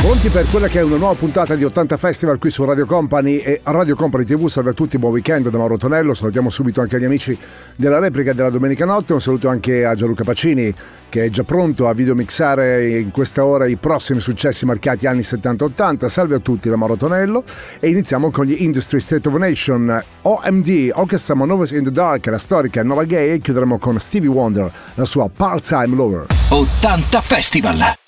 Pronti per quella che è una nuova puntata di 80 Festival qui su Radio Company e Radio Company TV. Salve a tutti, buon weekend da Mauro Tonello. Salutiamo subito anche gli amici della replica della domenica notte. Un saluto anche a Gianluca Pacini che è già pronto a videomixare in questa ora i prossimi successi marcati anni 70-80. Salve a tutti da Mauro Tonello e iniziamo con gli Industry State of Nation OMD, Orchestra Manovers in the Dark, la storica Nova Gay e chiuderemo con Stevie Wonder, la sua Part-Time Lover. 80 Festival!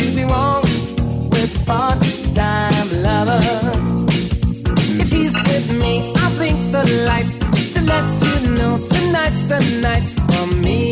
lights to let you know tonight's the night for me.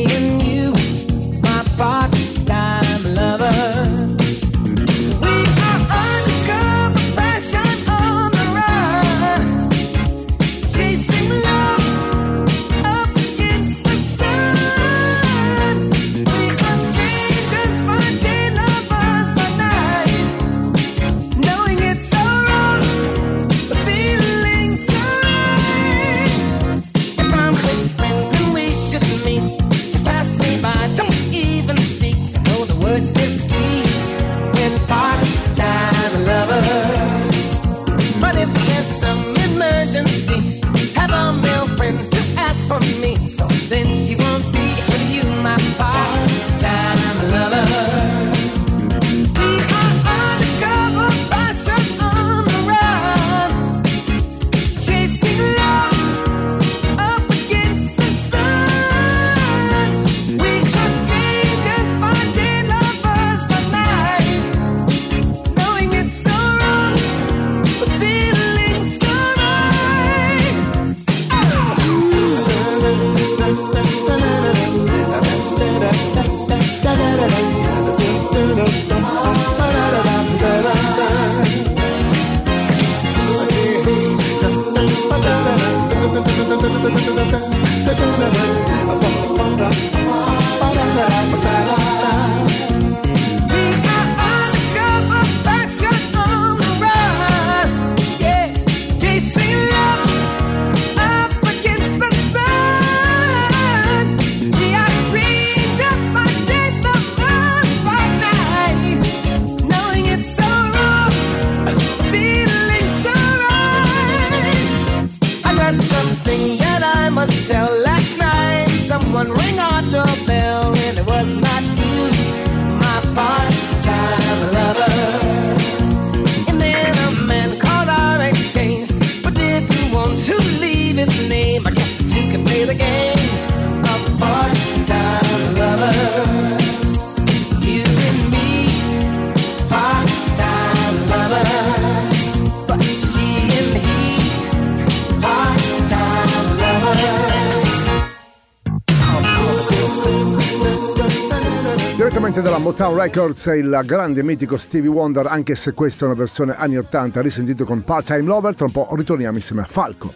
direttamente dalla Motown Records è il grande mitico Stevie Wonder, anche se questa è una versione anni 80 risentito con Part Time Lover, tra un po' ritorniamo insieme a Falco.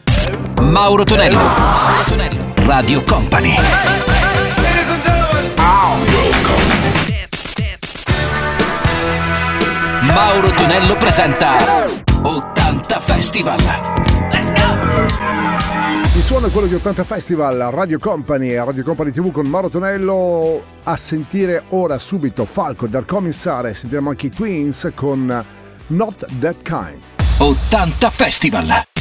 Mauro Tonello, Mauro Tonello, Radio Company. Mauro Tonello presenta 80 Festival. Let's go! Il suono è quello di 80 Festival, Radio Company e Radio Company TV con Mauro Tonello. A sentire ora subito Falco dal commissare, sentiremo anche i Twins con Not That Kind. 80 Festival!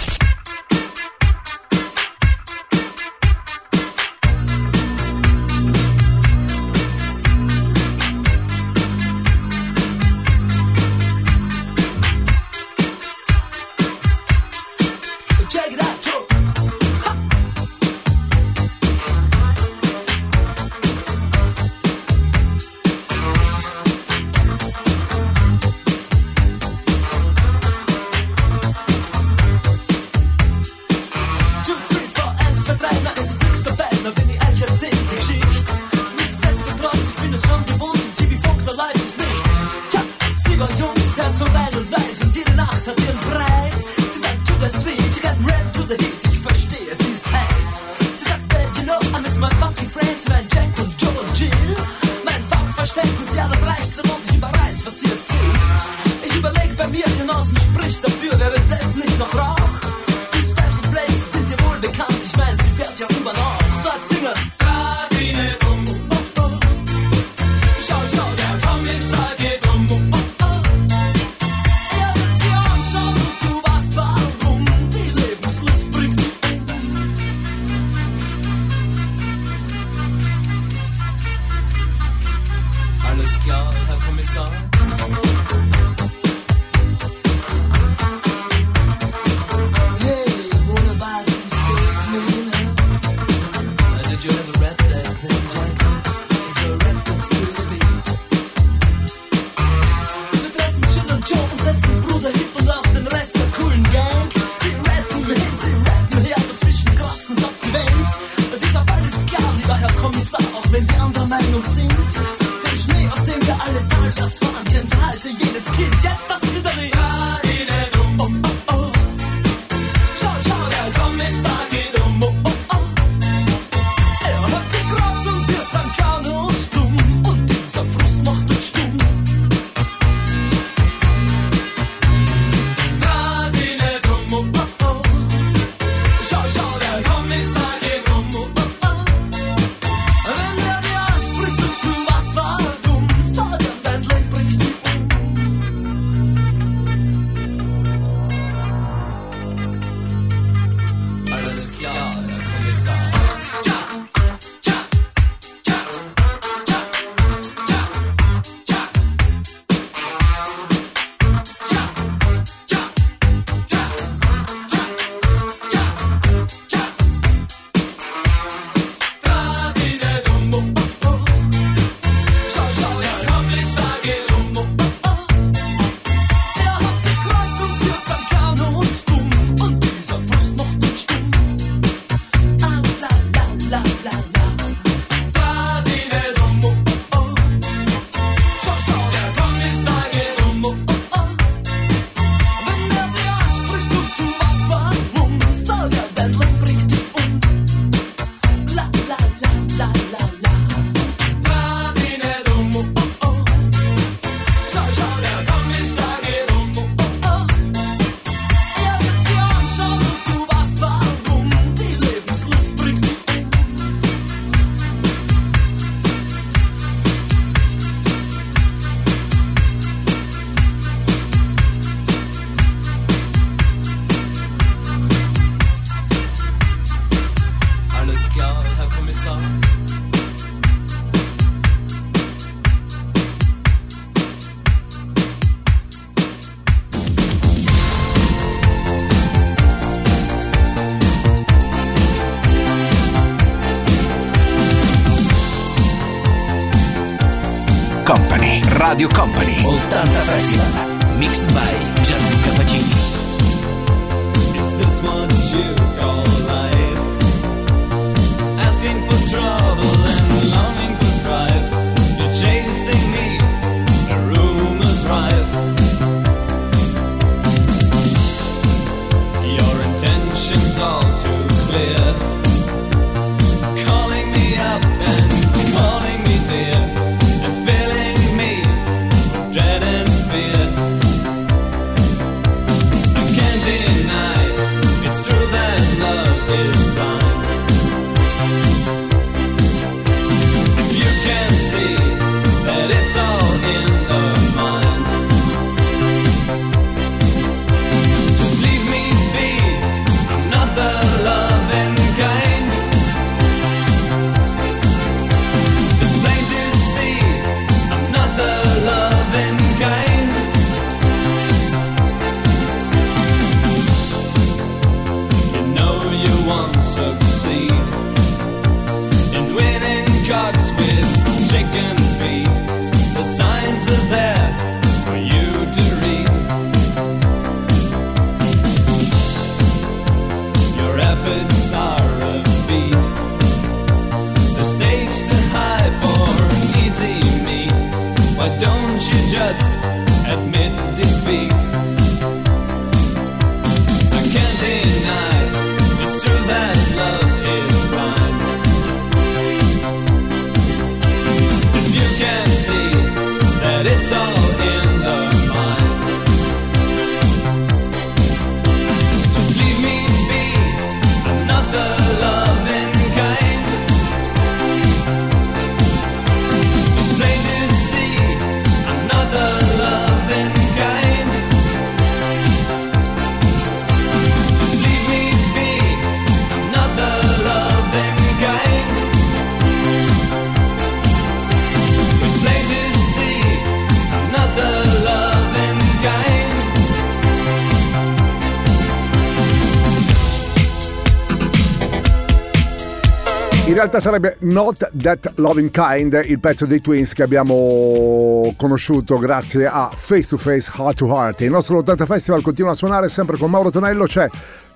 Realtà sarebbe Not That Loving Kind, il pezzo dei Twins che abbiamo conosciuto grazie a Face to Face, Heart to Heart. Il nostro 80 Festival continua a suonare sempre con Mauro Tonello, c'è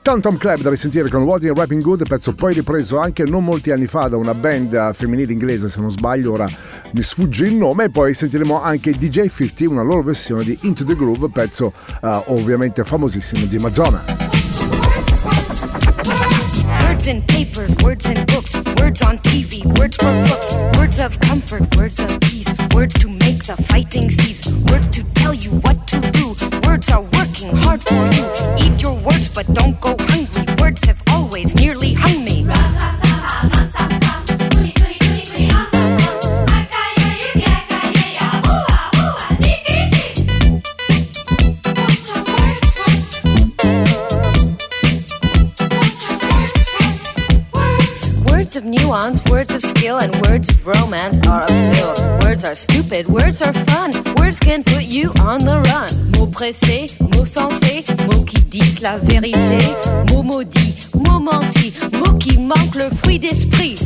Tantum Club da risentire con What in Rapping Good, pezzo poi ripreso anche non molti anni fa da una band femminile inglese se non sbaglio, ora mi sfugge il nome, e poi sentiremo anche DJ 50, una loro versione di Into the Groove, pezzo eh, ovviamente famosissimo di Mazzona. Words in papers, words in books, words on TV, words for books, words of comfort, words of peace, words to make the fighting cease, words to tell you what to do. Words are working hard for you. Words are fun. Words can put you on the run. Mots pressés, mots sensés, mots qui disent la vérité. Mots maudits, mots mentis, mots qui manquent le fruit d'esprit.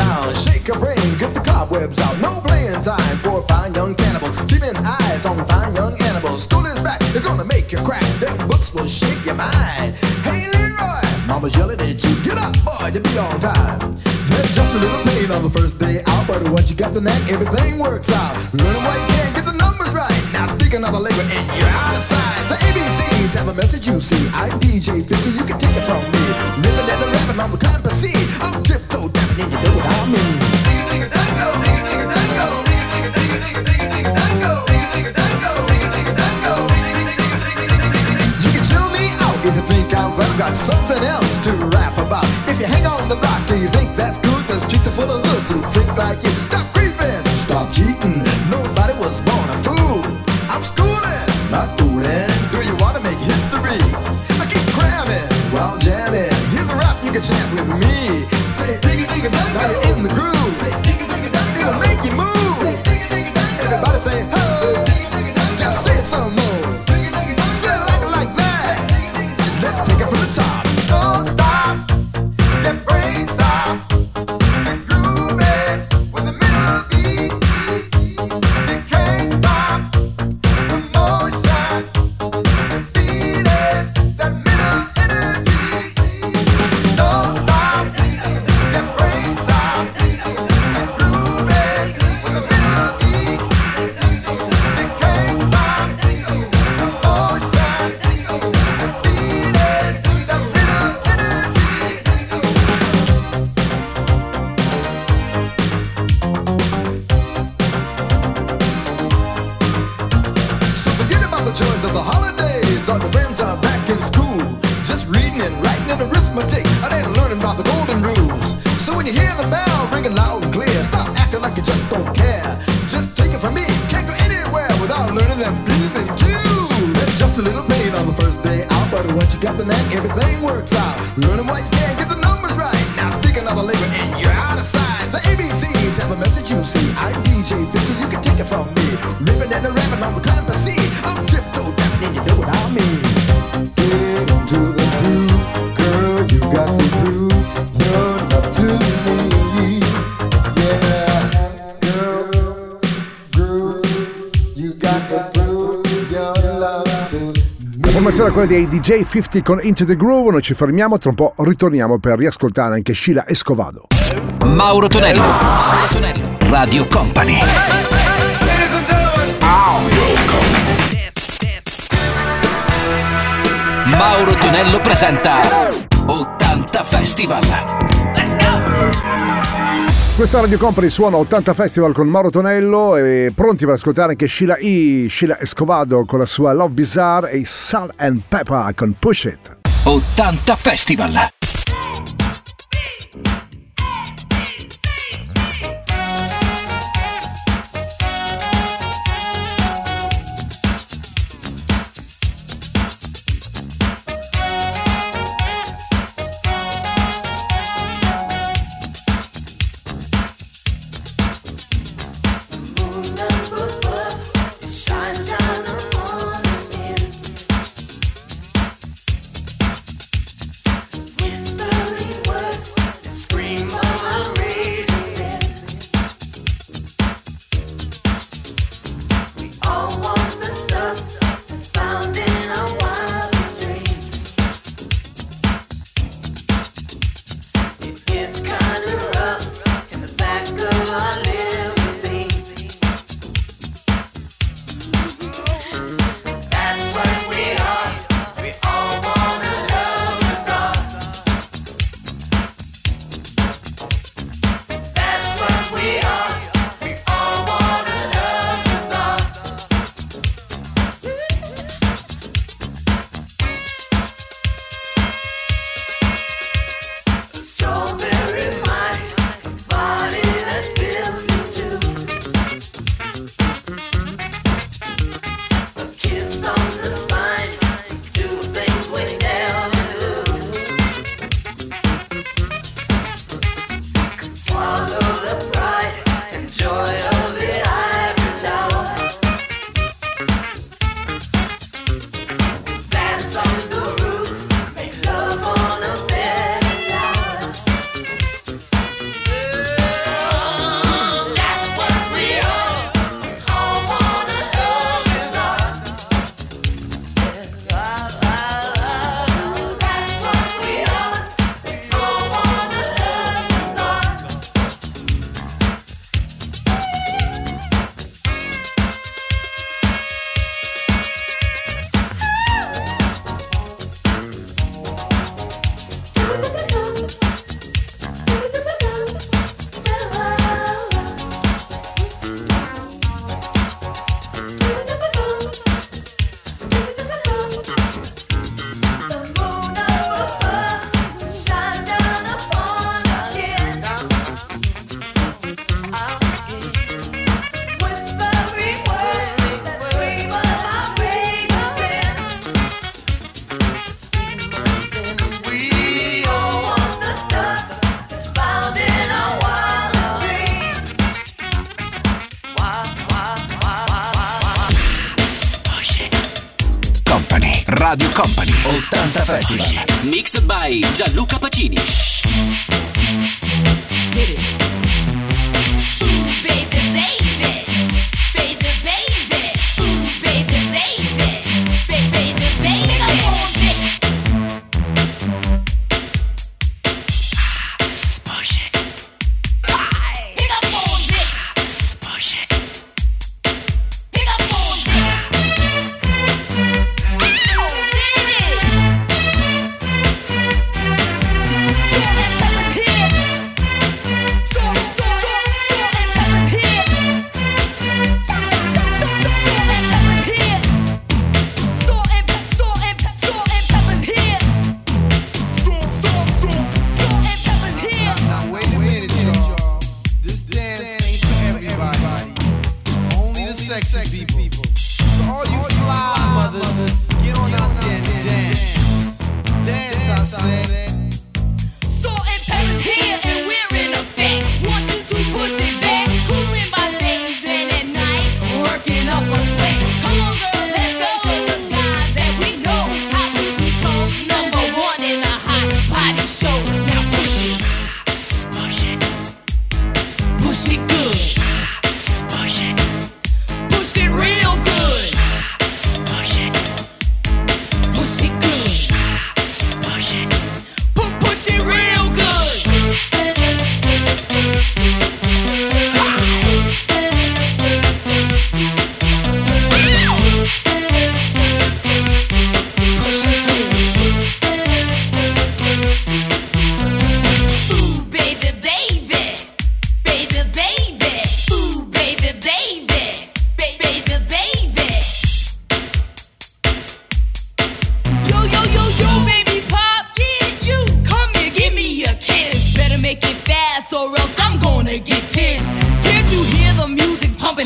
down, shake a brain, get the cobwebs out. No playing time for fine young cannibals. Keeping eyes on fine young animals. School is back, it's gonna make you crack. Them books will shake your mind. Hey Leroy, mama's yelling at you. Get up, boy, to be on time. There's just a little pain on the first day out, but once you got the knack, everything works out. Learn why you can, get the numbers right. Now speak another language and you're out of sight. The ABCs have a message you see. I'm DJ 50, you can take it from me. Living and rapping on the compass. I'm got something else to rap about. If you hang on the block and you think that's good, the streets are full of looks who freak like you. Stop creeping, stop cheating. Nobody was born a fool. I'm schooling, not fooling. Do you wanna make history? I keep cramming while jamming. Here's a rap you can chant with me. Say digga digga Now you're in the groove. Say digga digga It'll make you move. dei DJ 50 con Into the Groove, noi ci fermiamo, tra un po' ritorniamo per riascoltare anche Sheila Escovado. Mauro Tonello, Mauro Tonello, Radio Company. Mauro Tonello presenta 80 Festival. Let's go! Questa Radio Company suona 80 Festival con Mauro Tonello e pronti per ascoltare anche Sheila E, Sheila Escovado con la sua Love Bizarre e Sal and Pepper con Push It. 80 Festival!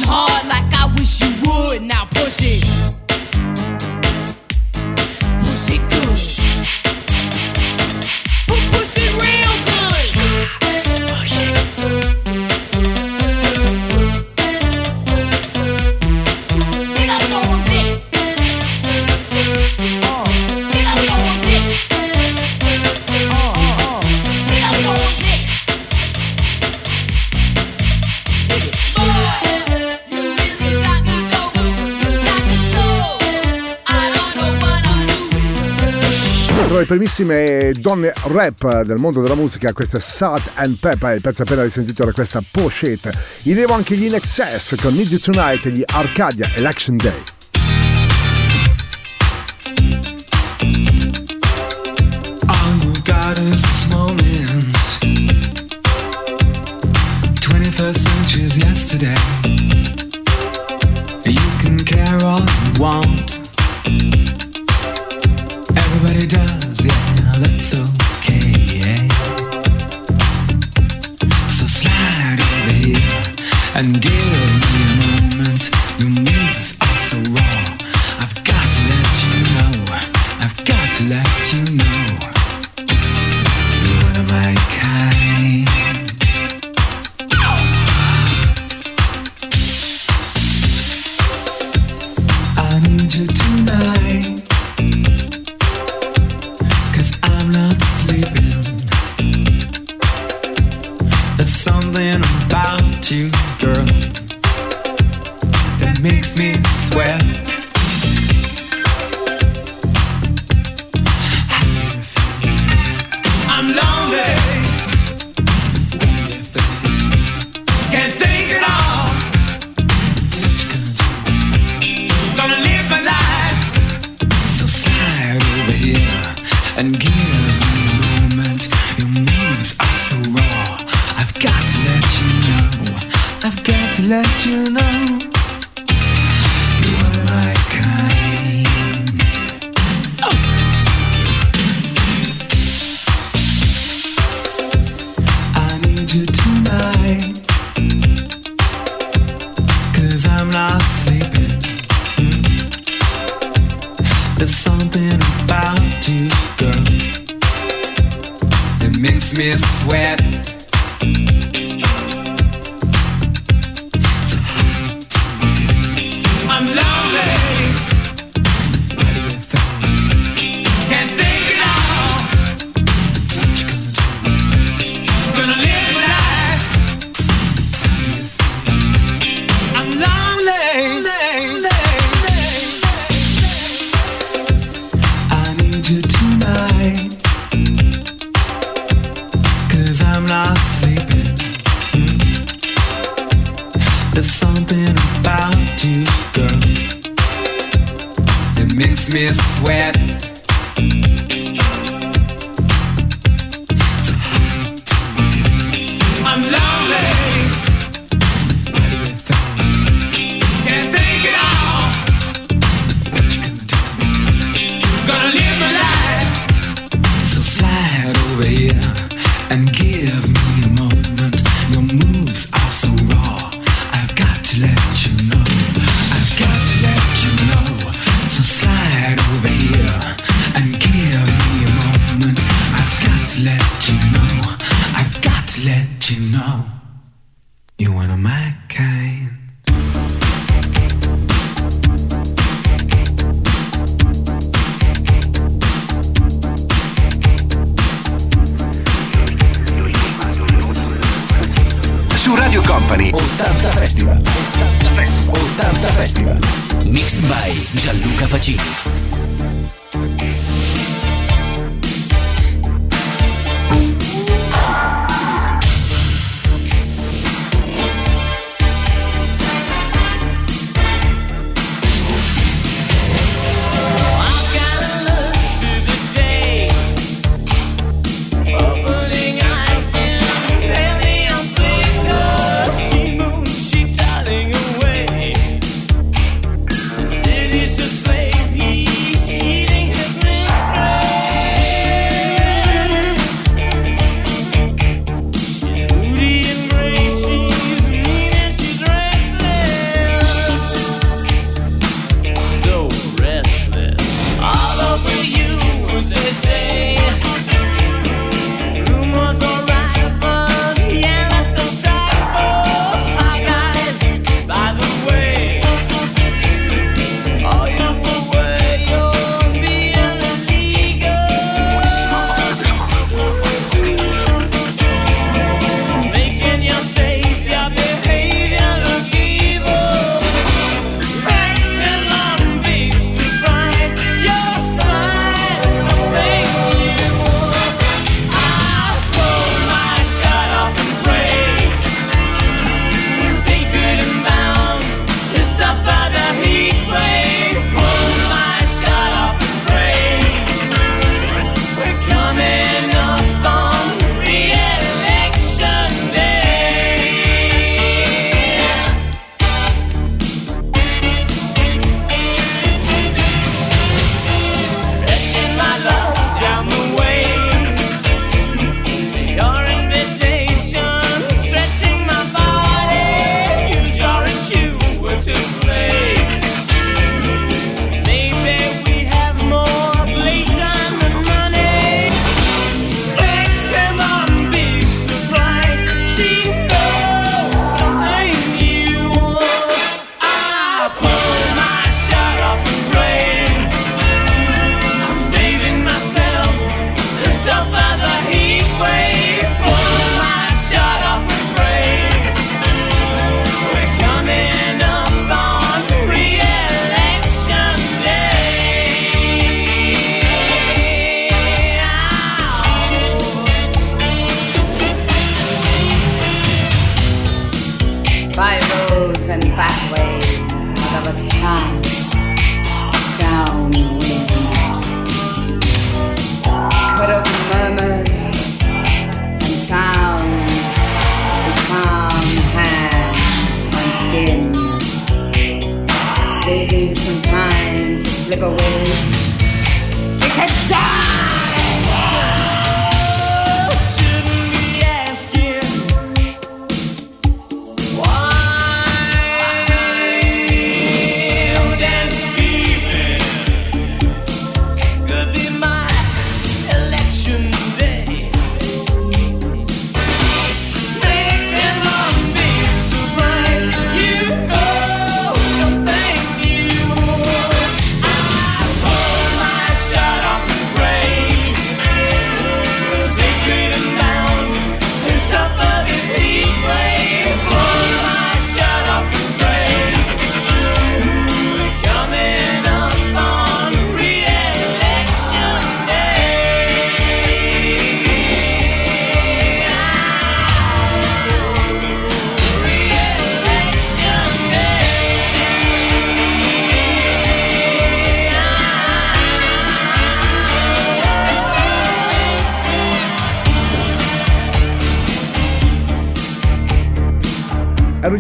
hard like I wish you would. Now push it. le primissime donne rap del mondo della musica, questa è Salt and Pepper, il pezzo appena risentito era questa pochette. In devo anche gli In Excess con Need You Tonight e gli Arcadia Election Day. yesterday. You can care all you want. and get There's something about you, girl, that makes me sweat. to let you know. I've got to let you know. You're one of my kind.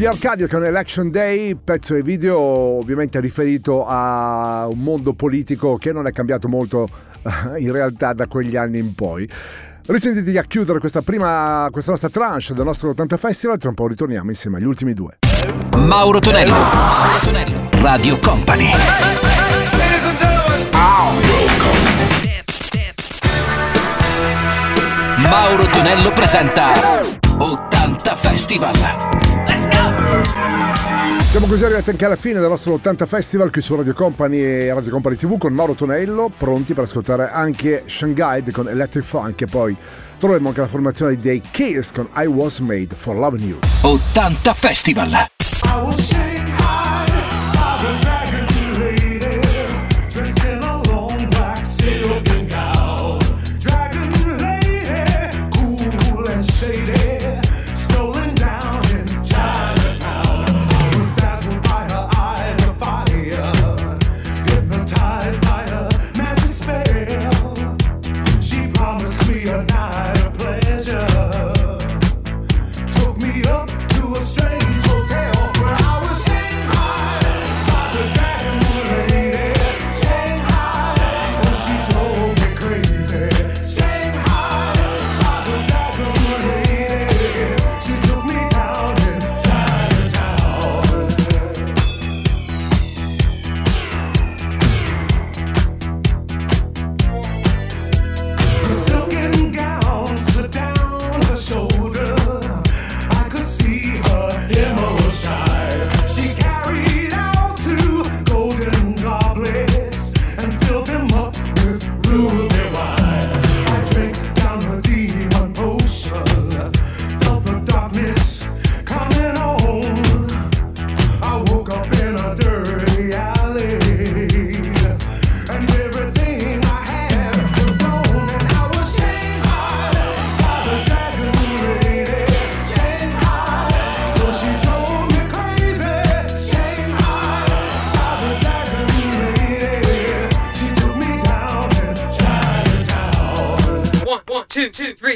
Gli Arcadio con Election Day, pezzo e video ovviamente riferito a un mondo politico che non è cambiato molto eh, in realtà da quegli anni in poi. Risentiti a chiudere questa prima, questa nostra tranche del nostro 80 Festival, tra un po' ritorniamo insieme agli ultimi due. Mauro Tonello, Mauro Tonello, Radio Company. Mauro Tonello presenta 80 Festival. Let's go! Siamo così arrivati anche alla fine del nostro 80 Festival qui su Radio Company e Radio Company TV con Mauro Tonello, pronti per ascoltare anche Shanghai con Electric Funk e poi troveremo anche la formazione dei Kills con I Was Made for Love New. 80 Festival!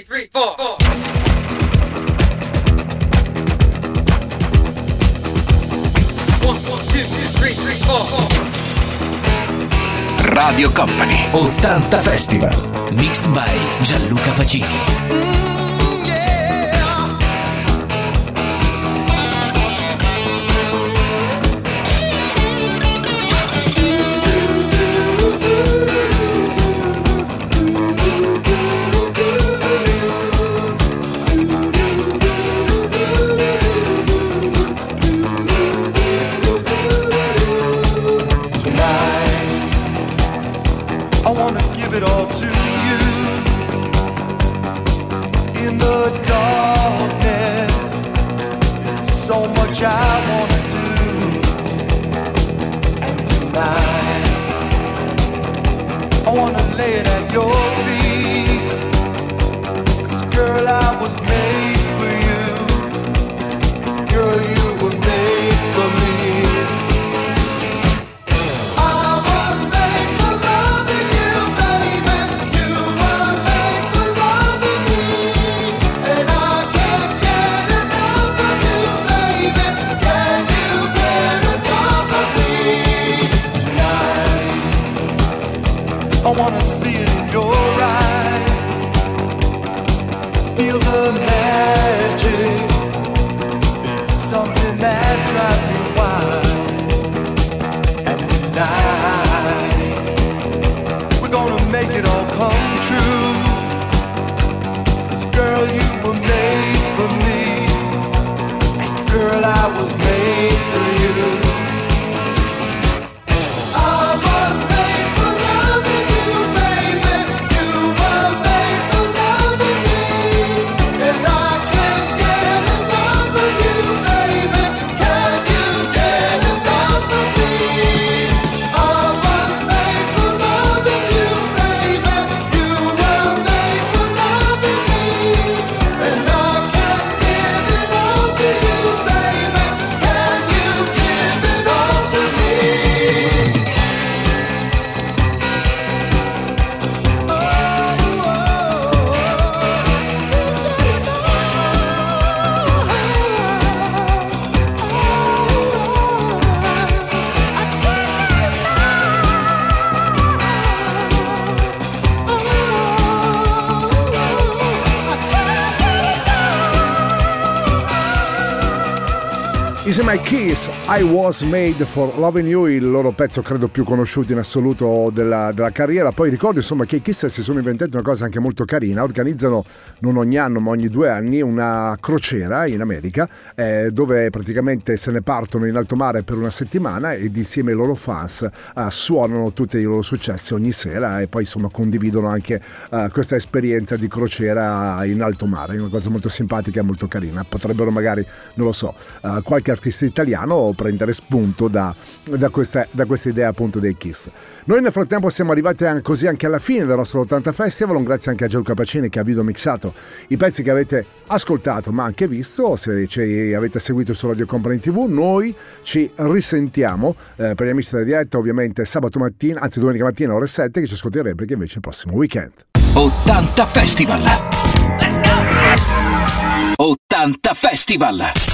three, three, four, four. Radio Company. 80 Festival. Mixed by Gianluca Pacini. Kiss, I Was Made for Loving You, il loro pezzo credo più conosciuto in assoluto della, della carriera. Poi ricordo insomma che i Kiss si sono inventati una cosa anche molto carina, organizzano non ogni anno ma ogni due anni una crociera in America eh, dove praticamente se ne partono in alto mare per una settimana ed insieme ai loro fans eh, suonano tutti i loro successi ogni sera e poi insomma condividono anche eh, questa esperienza di crociera in alto mare, una cosa molto simpatica e molto carina. Potrebbero magari, non lo so, eh, qualche artista italiano prendere spunto da, da, questa, da questa idea appunto dei Kiss. Noi nel frattempo siamo arrivati così anche alla fine del nostro 80 Festival, un grazie anche a Gianluca Pacini che ha video mixato i pezzi che avete ascoltato ma anche visto, se ci avete seguito su Radio Company TV, noi ci risentiamo eh, per gli amici della diretta ovviamente sabato mattina, anzi domenica mattina ore 7 che ci ascolti in replica invece il prossimo weekend. 80 Festival. 80 Festival.